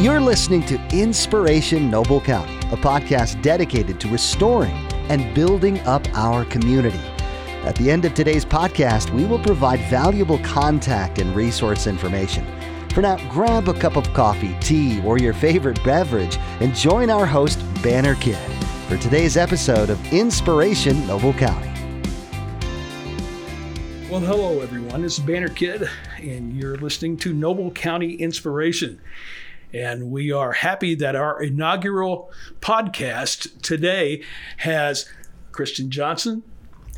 You're listening to Inspiration Noble County, a podcast dedicated to restoring and building up our community. At the end of today's podcast, we will provide valuable contact and resource information. For now, grab a cup of coffee, tea, or your favorite beverage and join our host, Banner Kidd, for today's episode of Inspiration Noble County. Well, hello, everyone. It's Banner Kidd, and you're listening to Noble County Inspiration. And we are happy that our inaugural podcast today has Kristen Johnson,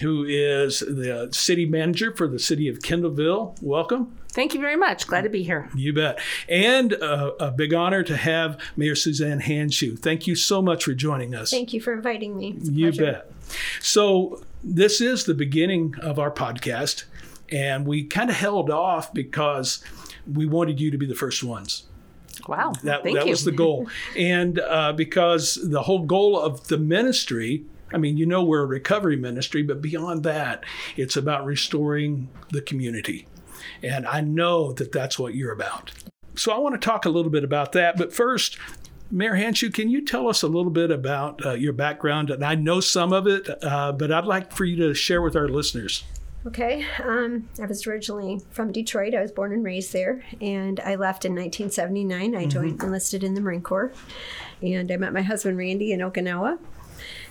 who is the city manager for the city of Kendallville. Welcome. Thank you very much. Glad to be here. You bet. And uh, a big honor to have Mayor Suzanne Handshoe. Thank you so much for joining us. Thank you for inviting me. You bet. So, this is the beginning of our podcast, and we kind of held off because we wanted you to be the first ones. Wow. That, Thank that you. was the goal. and uh, because the whole goal of the ministry, I mean, you know, we're a recovery ministry, but beyond that, it's about restoring the community. And I know that that's what you're about. So I want to talk a little bit about that. But first, Mayor Handshoe, can you tell us a little bit about uh, your background? And I know some of it, uh, but I'd like for you to share with our listeners. Okay. Um, I was originally from Detroit. I was born and raised there, and I left in 1979. I joined enlisted in the Marine Corps, and I met my husband Randy in Okinawa.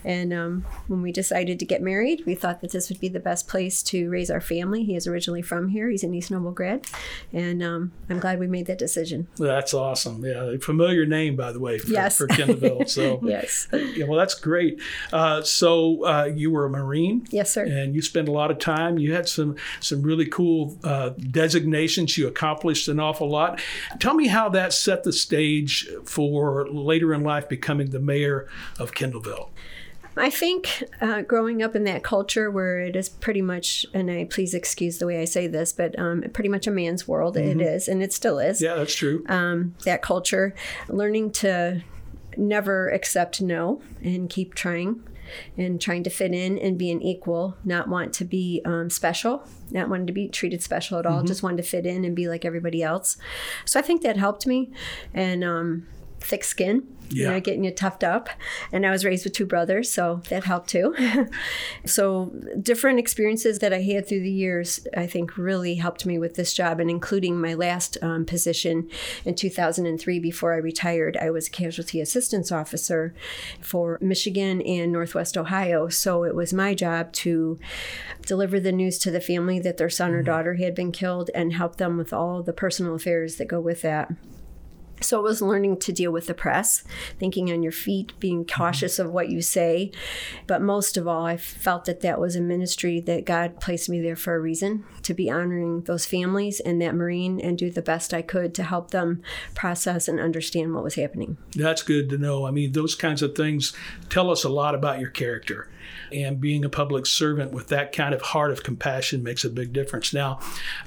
And um, when we decided to get married, we thought that this would be the best place to raise our family. He is originally from here. He's an East Noble grad, and um, I'm glad we made that decision. That's awesome. Yeah, a familiar name, by the way, for, Yes. for Kendallville. So, Yes. yeah, well, that's great. Uh, so, uh, you were a Marine. Yes, sir. and you spent a lot of time. You had some some really cool uh, designations. You accomplished an awful lot. Tell me how that set the stage for later in life becoming the mayor of Kendallville. I think uh, growing up in that culture where it is pretty much, and I please excuse the way I say this, but um, pretty much a man's world, it is, and it still is. Yeah, that's true. Um, that culture, learning to never accept no and keep trying and trying to fit in and be an equal, not want to be um, special, not wanting to be treated special at all, just wanted to fit in and be like everybody else. So I think that helped me. And um, thick skin, you Yeah. know, getting you toughed up. And I was raised with two brothers, so that helped too. so different experiences that I had through the years, I think really helped me with this job, and including my last um, position in 2003 before I retired. I was a casualty assistance officer for Michigan and Northwest Ohio. So it was my job to deliver the news to the family that their son or daughter had been killed and help them with all the personal affairs that go with that. So it was learning to deal with the press, thinking on your feet, being mm-hmm. cautious of what you say. But most of all, I felt that that was a ministry that God placed me there for a reason to be honoring those families and that Marine and do the best I could to help them process and understand what was happening. That's good to know. I mean, those kinds of things tell us a lot about your character. And being a public servant with that kind of heart of compassion makes a big difference. Now,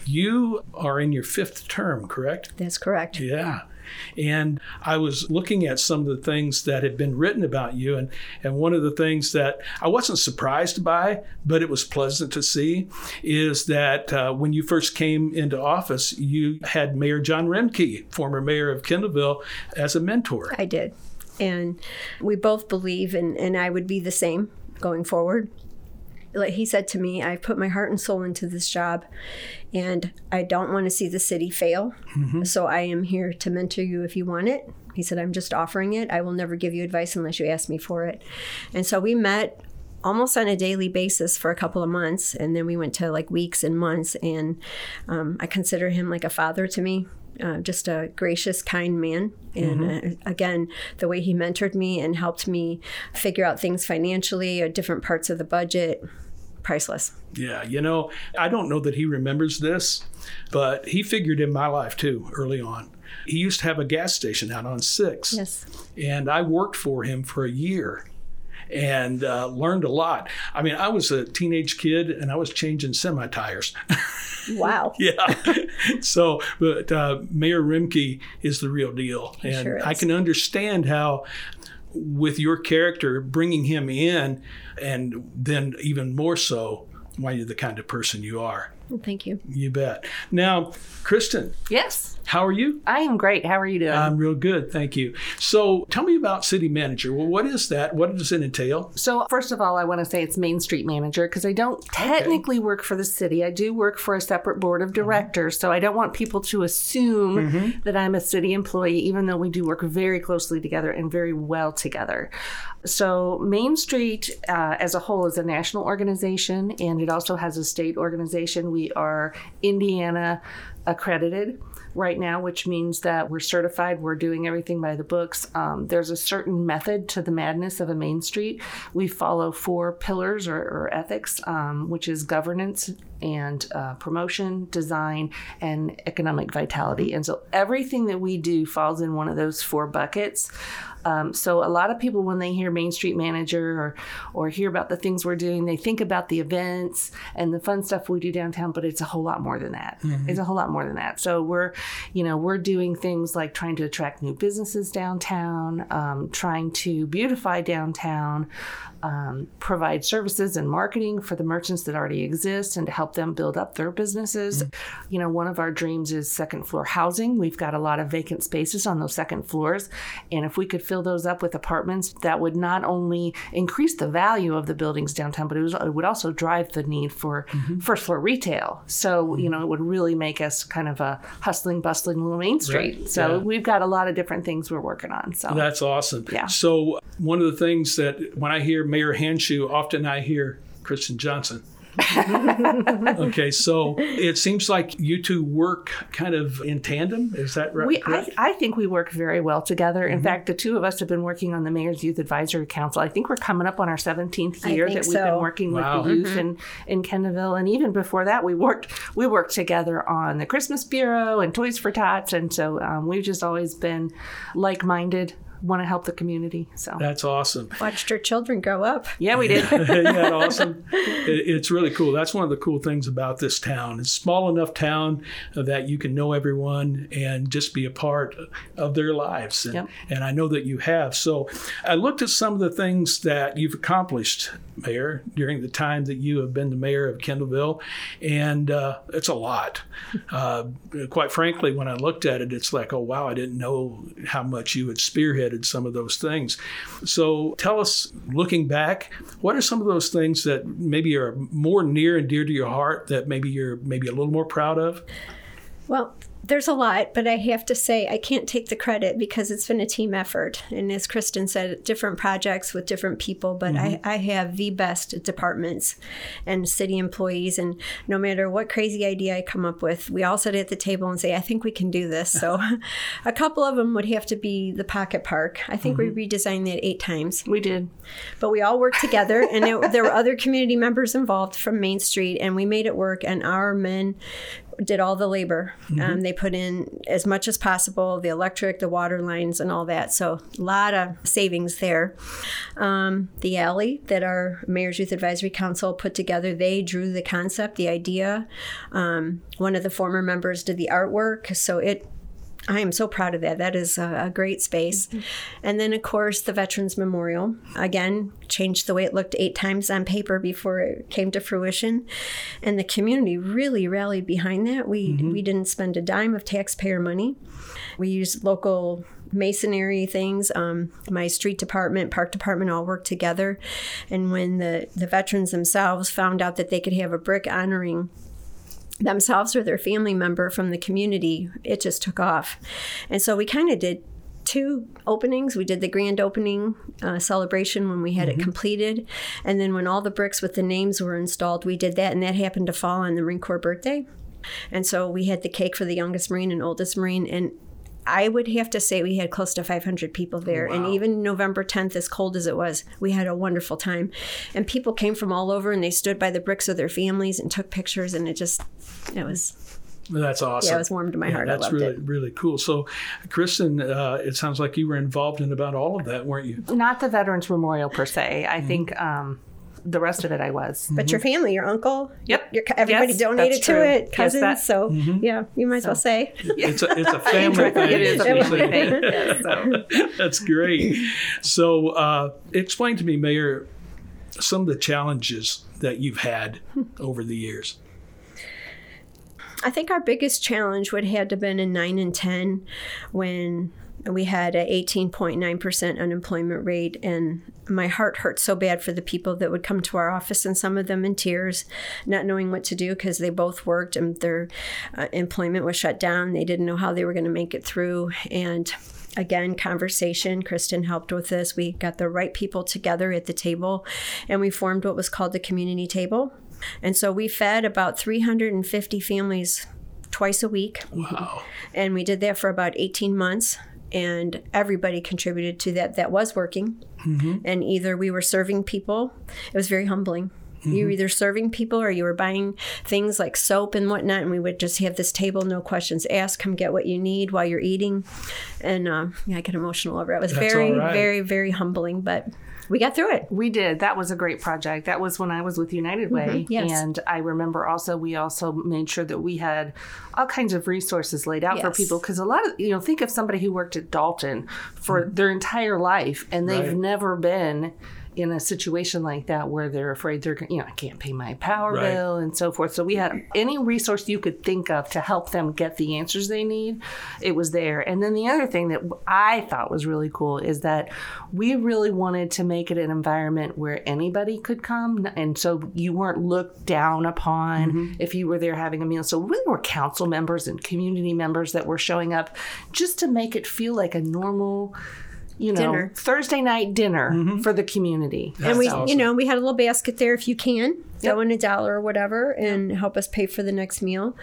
you are in your fifth term, correct? That's correct. Yeah. And I was looking at some of the things that had been written about you, and, and one of the things that I wasn't surprised by, but it was pleasant to see, is that uh, when you first came into office, you had Mayor John Remke, former mayor of Kendallville, as a mentor. I did. And we both believe, and, and I would be the same going forward. Like he said to me, I've put my heart and soul into this job, and I don't want to see the city fail. So I am here to mentor you if you want it. He said, I'm just offering it. I will never give you advice unless you ask me for it. And so we met almost on a daily basis for a couple of months and then we went to like weeks and months and um, i consider him like a father to me uh, just a gracious kind man. And uh, again the way he mentored me and helped me figure out things financially or different parts of the budget priceless. Yeah, you know, I don't know that he remembers this, but he figured in my life too early on. He used to have a gas station out on Six. yes. And I worked for him for a year and uh, learned a lot. I mean, I was a teenage kid and I was changing semi tires. wow yeah. so, but uh, Mayor Rimke is the real deal. and sure I can understand how, with your character, bringing him in, and then even more so, why you're the kind of person you are. Thank you. You bet. Now, Kristen, Yes. how are you? I am great. How are you doing? I'm real good, thank you. So, tell me about city manager. Well, what is that? What does it entail? so, first of all, I want to say it's Main Street Manager because I don't technically work for the city. I do work for a separate board of directors. So, I don't want people to assume that I'm a city employee, even though we do work very closely together and very well together. So, Main Street uh, as a whole is a national organization and it also has a state organization. We are Indiana accredited right now, which means that we're certified, we're doing everything by the books. Um, there's a certain method to the madness of a Main Street. We follow four pillars or, or ethics, um, which is governance and uh, promotion, design, and economic vitality. And so everything that we do falls in one of those four buckets. Um, so a lot of people, when they hear Main Street Manager or or hear about the things we're doing, they think about the events and the fun stuff we do downtown. But it's a whole lot more than that. It's a whole lot more than that. So we're, you know, we're doing things like trying to attract new businesses downtown, um, trying to beautify downtown, um, provide services and marketing for the merchants that already exist, and to help them build up their businesses. Mm-hmm. You know, one of our dreams is second floor housing. We've got a lot of vacant spaces on those second floors, and if we could fill those up with apartments, that would not only increase the value of the buildings downtown, but it, was, it would also drive the need for mm-hmm. first floor retail. So, mm-hmm. you know, it would really make us kind of a hustling, bustling little Main Street. Right. So, Yeah. we've got a lot of different things we're working on. So, That's awesome. Yeah. So, one of the things that when I hear Mayor Handshoe, often I hear Kristen Johnson. okay, so it seems like you two work kind of in tandem. Is that right? We, I. I think we work very well together. Mm-hmm. In fact, the two of us have been working on the Mayor's Youth Advisory Council. I think we're coming up on our 17th year that we've so. Mm-hmm. been working Wow. with the youth in, in Kendallville. And even before that, we worked we worked together on the Christmas Bureau and Toys for Tots. And so um, we've just always been like minded, want to help the community. So, That's awesome. Watched our children grow up. yeah, we did. Isn't that awesome? It- It's really cool. That's one of the cool things about this town. It's a small enough town that you can know everyone and just be a part of their lives. And, Yep. and I know that you have. So I looked at some of the things that you've accomplished, Mayor, during the time that you have been the mayor of Kendallville. And uh, it's a lot. Uh, quite frankly, when I looked at it, it's like, oh, wow, I didn't know how much you had spearheaded some of those things. So tell us, looking back, what are some of those things that maybe are more near and dear to your heart that maybe you're maybe a little more proud of? Well, there's a lot, but I have to say I can't take the credit because it's been a team effort. And as Kristen said, different projects with different people, but I, mm-hmm. I have the best departments and city employees. And no matter what crazy idea I come up with, we all sit at the table and say, I think we can do this. So a couple of them would have to be the Pocket Park. I think we mm-hmm. redesigned that eight times we did. but we all worked together and there, there were other community members involved from main street and we made it work and our men did all the labor. Um, they put in as much as possible the electric the water lines and all that. So a lot of savings there. Um, the alley that our mayor's youth advisory council put together they drew the concept the idea. Um, one of the former members did the artwork so it I am so proud of that. That is a, a great space. And then, of course, the Veterans Memorial. Again, changed the way it looked eight times on paper before it came to fruition. And the community really rallied behind that. We, we didn't spend a dime of taxpayer money. We used local masonry things. Um, my street department, park department all worked together. And when the, the veterans themselves found out that they could have a brick honoring themselves or their family member from the community, it just took off. And so we kind of did two openings. We did the grand opening uh, celebration when we had it completed. And then when all the bricks with the names were installed, we did that. And that happened to fall on the Marine Corps birthday. And so we had the cake for the youngest Marine and oldest Marine. And I would have to say we had close to 500 people there. And even November 10th, as cold as it was, we had a wonderful time. And people came from all over and they stood by the bricks of their families and took pictures. And it just, it was, That's awesome. yeah, it was warm to my Yeah, heart. I that's loved really it. really cool. So, Kristen, uh, it sounds like you were involved in about all of that, weren't you? Not the Veterans Memorial per se. I think um, the rest of it I was. But your family, your uncle, Yep. your, everybody Yes, donated to true. it, Yes, cousins. that- so, yeah, you might as well say. It's a it's a family thing. It is a family thing. So. That's great. So, uh, explain to me, Mayor, some of the challenges that you've had over the years. I think our biggest challenge would have had to have been in 9 and 10 when we had a 18.9% unemployment rate and my heart hurt so bad for the people that would come to our office and some of them in tears not knowing what to do because they both worked and their uh, employment was shut down. They didn't know how they were going to make it through. And again conversation kristen helped with this. We got the right people together at the table and we formed what was called the community table. And so we fed about 350 families twice a week. Wow. and we did that for about 18 months and everybody contributed to that that was working. And either we were serving people it was very humbling. You were either serving people or you were buying things like soap and whatnot and we would just have this table no questions asked come get what you need while you're eating. And uh, yeah i get emotional over it. It was That's very right. very very humbling but we got through it We did. That was a great project. That was when I was with United mm-hmm. Way. yes. And I remember also, we also made sure that we had all kinds of resources laid out for people. Because a lot of, you know, think of somebody who worked at Dalton for mm-hmm. their entire life and they've Right. never been in a situation like that where they're afraid they're, you know, I can't pay my power Right. bill and so forth. So we had any resource you could think of to help them get the answers they need. It was there. And then the other thing that I thought was really cool is that we really wanted to make it an environment where anybody could come. And so you weren't looked down upon mm-hmm. if you were there having a meal. So really were council members and community members that were showing up just to make it feel like a normal, you know, Dinner. Thursday night dinner mm-hmm. for the community. and we That's you know we had a little basket there if you can. Throw in a dollar or whatever and help us pay for the next meal.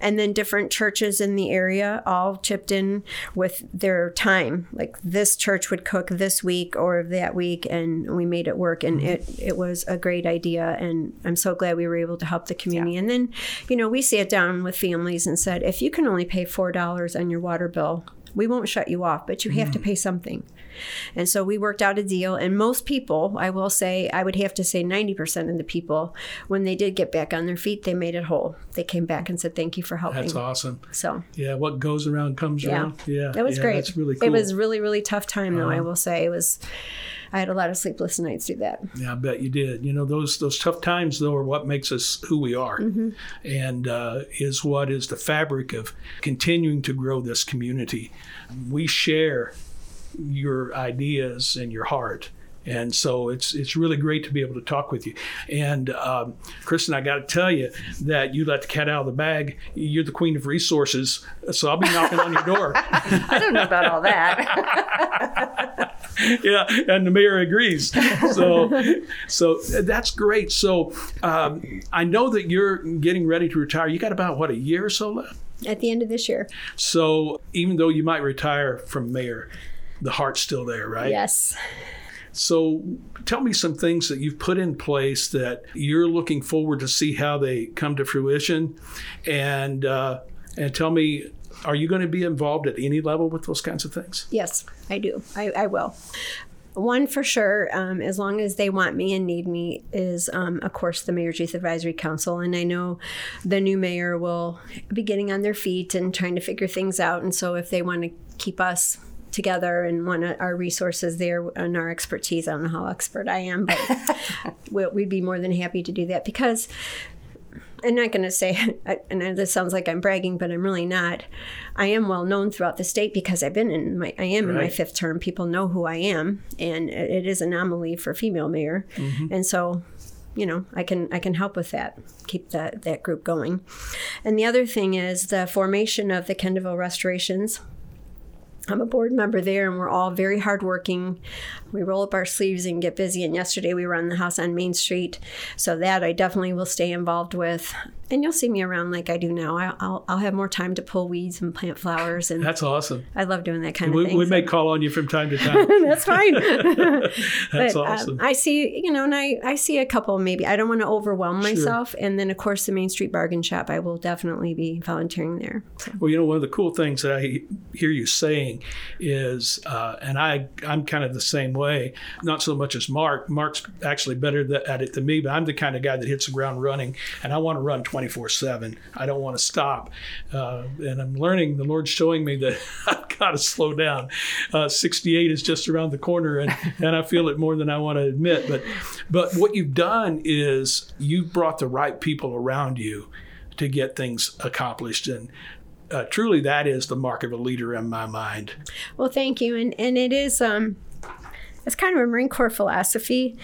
And then different churches in the area all chipped in with their time. Like this church would cook this week or that week and we made it work. And mm-hmm. it it was a great idea. And i'm so glad we were able to help the community. And then you know we sat down with families and said if you can only pay four dollars on your water bill we won't shut you off but you have to mm. pay something and so we worked out a deal. And most people, I will say, I would have to say 90% of the people, when they did get back on their feet, they made it whole. They came back and said, thank you for helping. That's awesome. So Yeah, what goes around comes Yeah. around. Yeah, It was yeah, great. That's really cool. Uh-huh. It was really, really tough time, though, I will say. It was, I had a lot of sleepless nights through that. Yeah, I bet you did. You know, those those tough times though are what makes us who we are, Mm-hmm. and uh, is what is the fabric of continuing to grow this community. We share your ideas and your heart. And so it's it's really great to be able to talk with you. And um, Kristen, I got to tell you that you let the cat out of the bag. You're the queen of resources, so I'll be knocking on your door. I don't know about all that. yeah, and the mayor agrees. So, so that's great. So, um, I know that you're getting ready to retire. You got about what a year or so left. At the end of this year. So, even though you might retire from mayor, the heart's still there, right? Yes. So, tell me some things that you've put in place that you're looking forward to see how they come to fruition, and uh, and tell me, are you going to be involved at any level with those kinds of things? Yes, I do. I, I will. One for sure, um, as long as they want me and need me, is um, of course the Mayor's Youth Advisory Council. And I know the new mayor will be getting on their feet and trying to figure things out. And so if they want to keep us together and want our resources there and our expertise, I don't know how expert I am, but we- we'd be more than happy to do that because I'm not going to say, and this sounds like I'm bragging, but I'm really not. I am well known throughout the state because I've been in my, I am in my fifth term. People know who I am, and it is an anomaly for female mayor, mm-hmm. and so, you know, I can I can help with that, keep that that group going. And the other thing is the formation of the Kendallville Restorations. I'm a board member there, and we're all very hardworking. We roll up our sleeves and get busy. And yesterday we were on the house on Main Street, so that I definitely will stay involved with. And you'll see me around like I do now. I'll I'll have more time to pull weeds and plant flowers, and That's awesome. I love doing that kind of We, thing. we so- may call on you from time to time. that's fine. That's but um, awesome. I see, you know, and I, I see a couple maybe. I don't want to overwhelm myself. And then, of course, the Main Street Bargain Shop, I will definitely be volunteering there. So, Well, you know, one of the cool things that I hear you saying is, uh, and I, I'm kind of the same way. Not so much as Mark. Mark's actually better at it than me, but I'm the kind of guy that hits the ground running, and I want to run 24/7. I don't want to stop. Uh, and I'm learning. The Lord's showing me that I've got to slow down. Uh, 68 is just around the corner, and, and I feel it more than I want to admit. But, but what you've done is you've brought the right people around you to get things accomplished. And uh, truly, that is the mark of a leader in my mind. Well, thank you. And, and it is. Um, it's kind of a Marine Corps philosophy.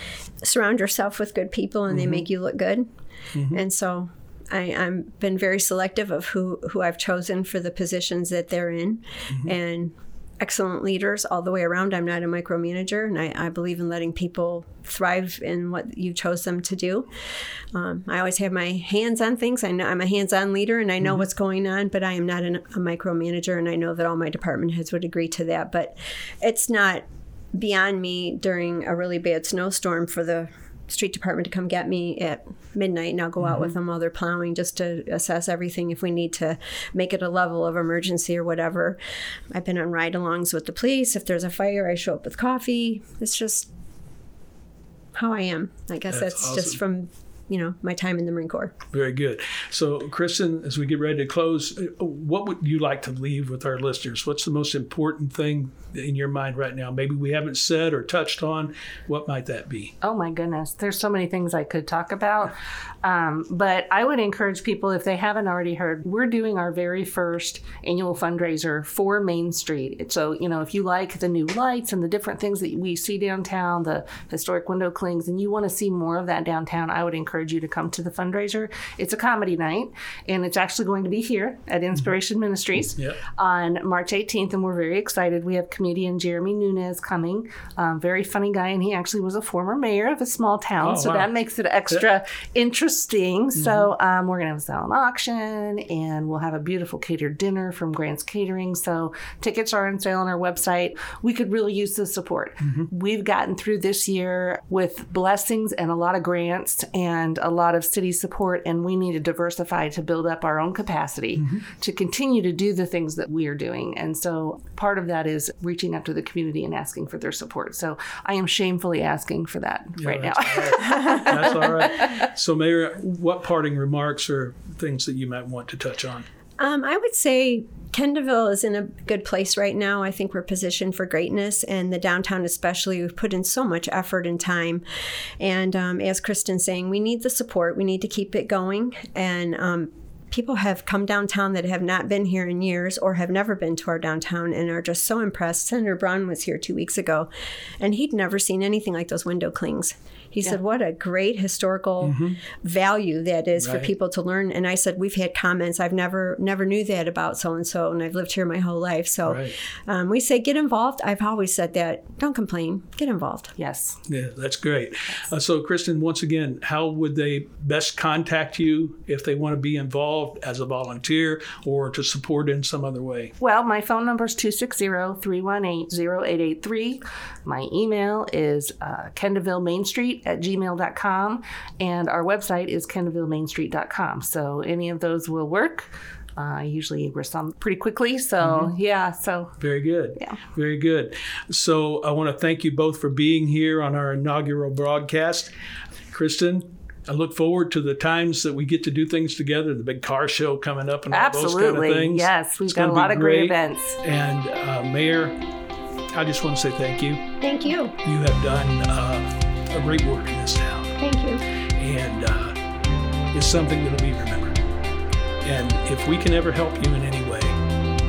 Surround yourself with good people, and mm-hmm. they make you look good. Mm-hmm. And so I, I've been very selective of who, who I've chosen for the positions that they're in. Mm-hmm. And excellent leaders all the way around. I'm not a micromanager, and I, I, believe in letting people thrive in what you chose them to do. Um, I always have my hands on things. I know I'm a hands-on leader, and I know mm-hmm. what's going on, but I am not an, a micromanager, and I know that all my department heads would agree to that. But it's not beyond me during a really bad snowstorm for the street department to come get me at midnight and I'll go mm-hmm. out with mm-hmm. them while they're plowing just to assess everything if we need to make it a level of emergency or whatever. I've been on ride alongs with the police. If there's a fire, I show up with coffee. It's just how I am. I guess that's, that's awesome. just from you know my time in the Marine Corps. Very good. So, Kristen, as we get ready to close, uh, what would you like to leave with our listeners? What's the most important thing in your mind right now? Maybe we haven't said or touched on. What might that be? Oh my goodness, there's so many things I could talk about. Um, but I would encourage people if they haven't already heard, we're doing our very first annual fundraiser for Main Street. So you know, if you like the new lights and the different things that we see downtown, the historic window clings, and you want to see more of that downtown, I would encourage encourage you to come to the fundraiser. It's a comedy night, and it's actually going to be here at Inspiration mm-hmm. Ministries yep. on March 18th, and we're very excited. We have comedian Jeremy Nunez coming, um, very funny guy, and he actually was a former mayor of a small town, oh, so wow. that makes it extra interesting. Mm-hmm. So um, we're going to have a silent auction, and we'll have a beautiful catered dinner from Grant's Catering. So tickets are on sale on our website. We could really use the support. Mm-hmm. We've gotten through this year with blessings and a lot of grants, and and a lot of city support, and we need to diversify to build up our own capacity mm-hmm. to continue to do the things that we are doing. And so part of that is reaching out to the community and asking for their support. So I am shamefully asking for that yeah, right now. All right. that's all right. So, Mayor, what parting remarks or things that you might want to touch on? Um, I would say Kendallville is in a good place right now. I think we're positioned for greatness, and the downtown, especially, we've put in so much effort and time. And um, as Kristen's saying, we need the support. We need to keep it going. And um, people have come downtown that have not been here in years or have never been to our downtown and are just so impressed. Senator Braun was here two weeks ago, and he'd never seen anything like those window clings. He yeah. said, What a great historical mm-hmm. value that is right. for people to learn. And I said, We've had comments. I've never never knew that about so and so, and I've lived here my whole life. So right. um, we say, Get involved. I've always said that. Don't complain. Get involved. Yes. Yeah, that's great. Uh, so, Kristen, once again, how would they best contact you if they want to be involved as a volunteer or to support in some other way? Well, my phone number is 260 318 0883. My email is uh, Kendallville Main Street at gmail.com. And our website is kendallvillemainstreet.com. So any of those will work. I uh, usually respond pretty quickly. So, mm-hmm. yeah, so. Very good. Yeah. Very good. So, I want to thank you both for being here on our inaugural broadcast. Kristen, I look forward to the times that we get to do things together, the big car show coming up and all Absolutely. those kind of things. Yes, we've it's got a lot of great events. And uh, Mayor, I just want to say thank you. Thank you. You have done uh, a great work in this town. Thank you. And uh, it's something that'll be remembered. And if we can ever help you in any way,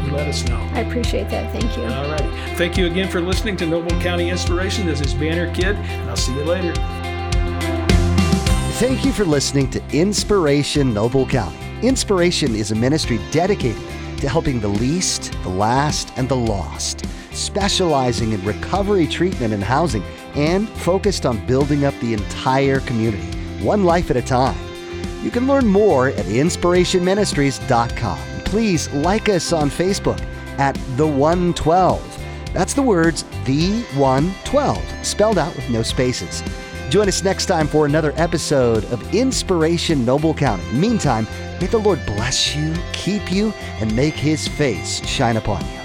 you let us know. I appreciate that. Thank you. All righty. Thank you again for listening to Noble County Inspiration. This is Banner Kidd, and I'll see you later. Thank you for listening to Inspiration Noble County. Inspiration is a ministry dedicated to helping the least, the last, and the lost, specializing in recovery treatment and housing and focused on building up the entire community, one life at a time. You can learn more at inspirationministries.com. Please like us on Facebook at The 112. That's the words The 112, spelled out with no spaces. Join us next time for another episode of Inspiration Noble County. Meantime, may the Lord bless you, keep you, and make his face shine upon you.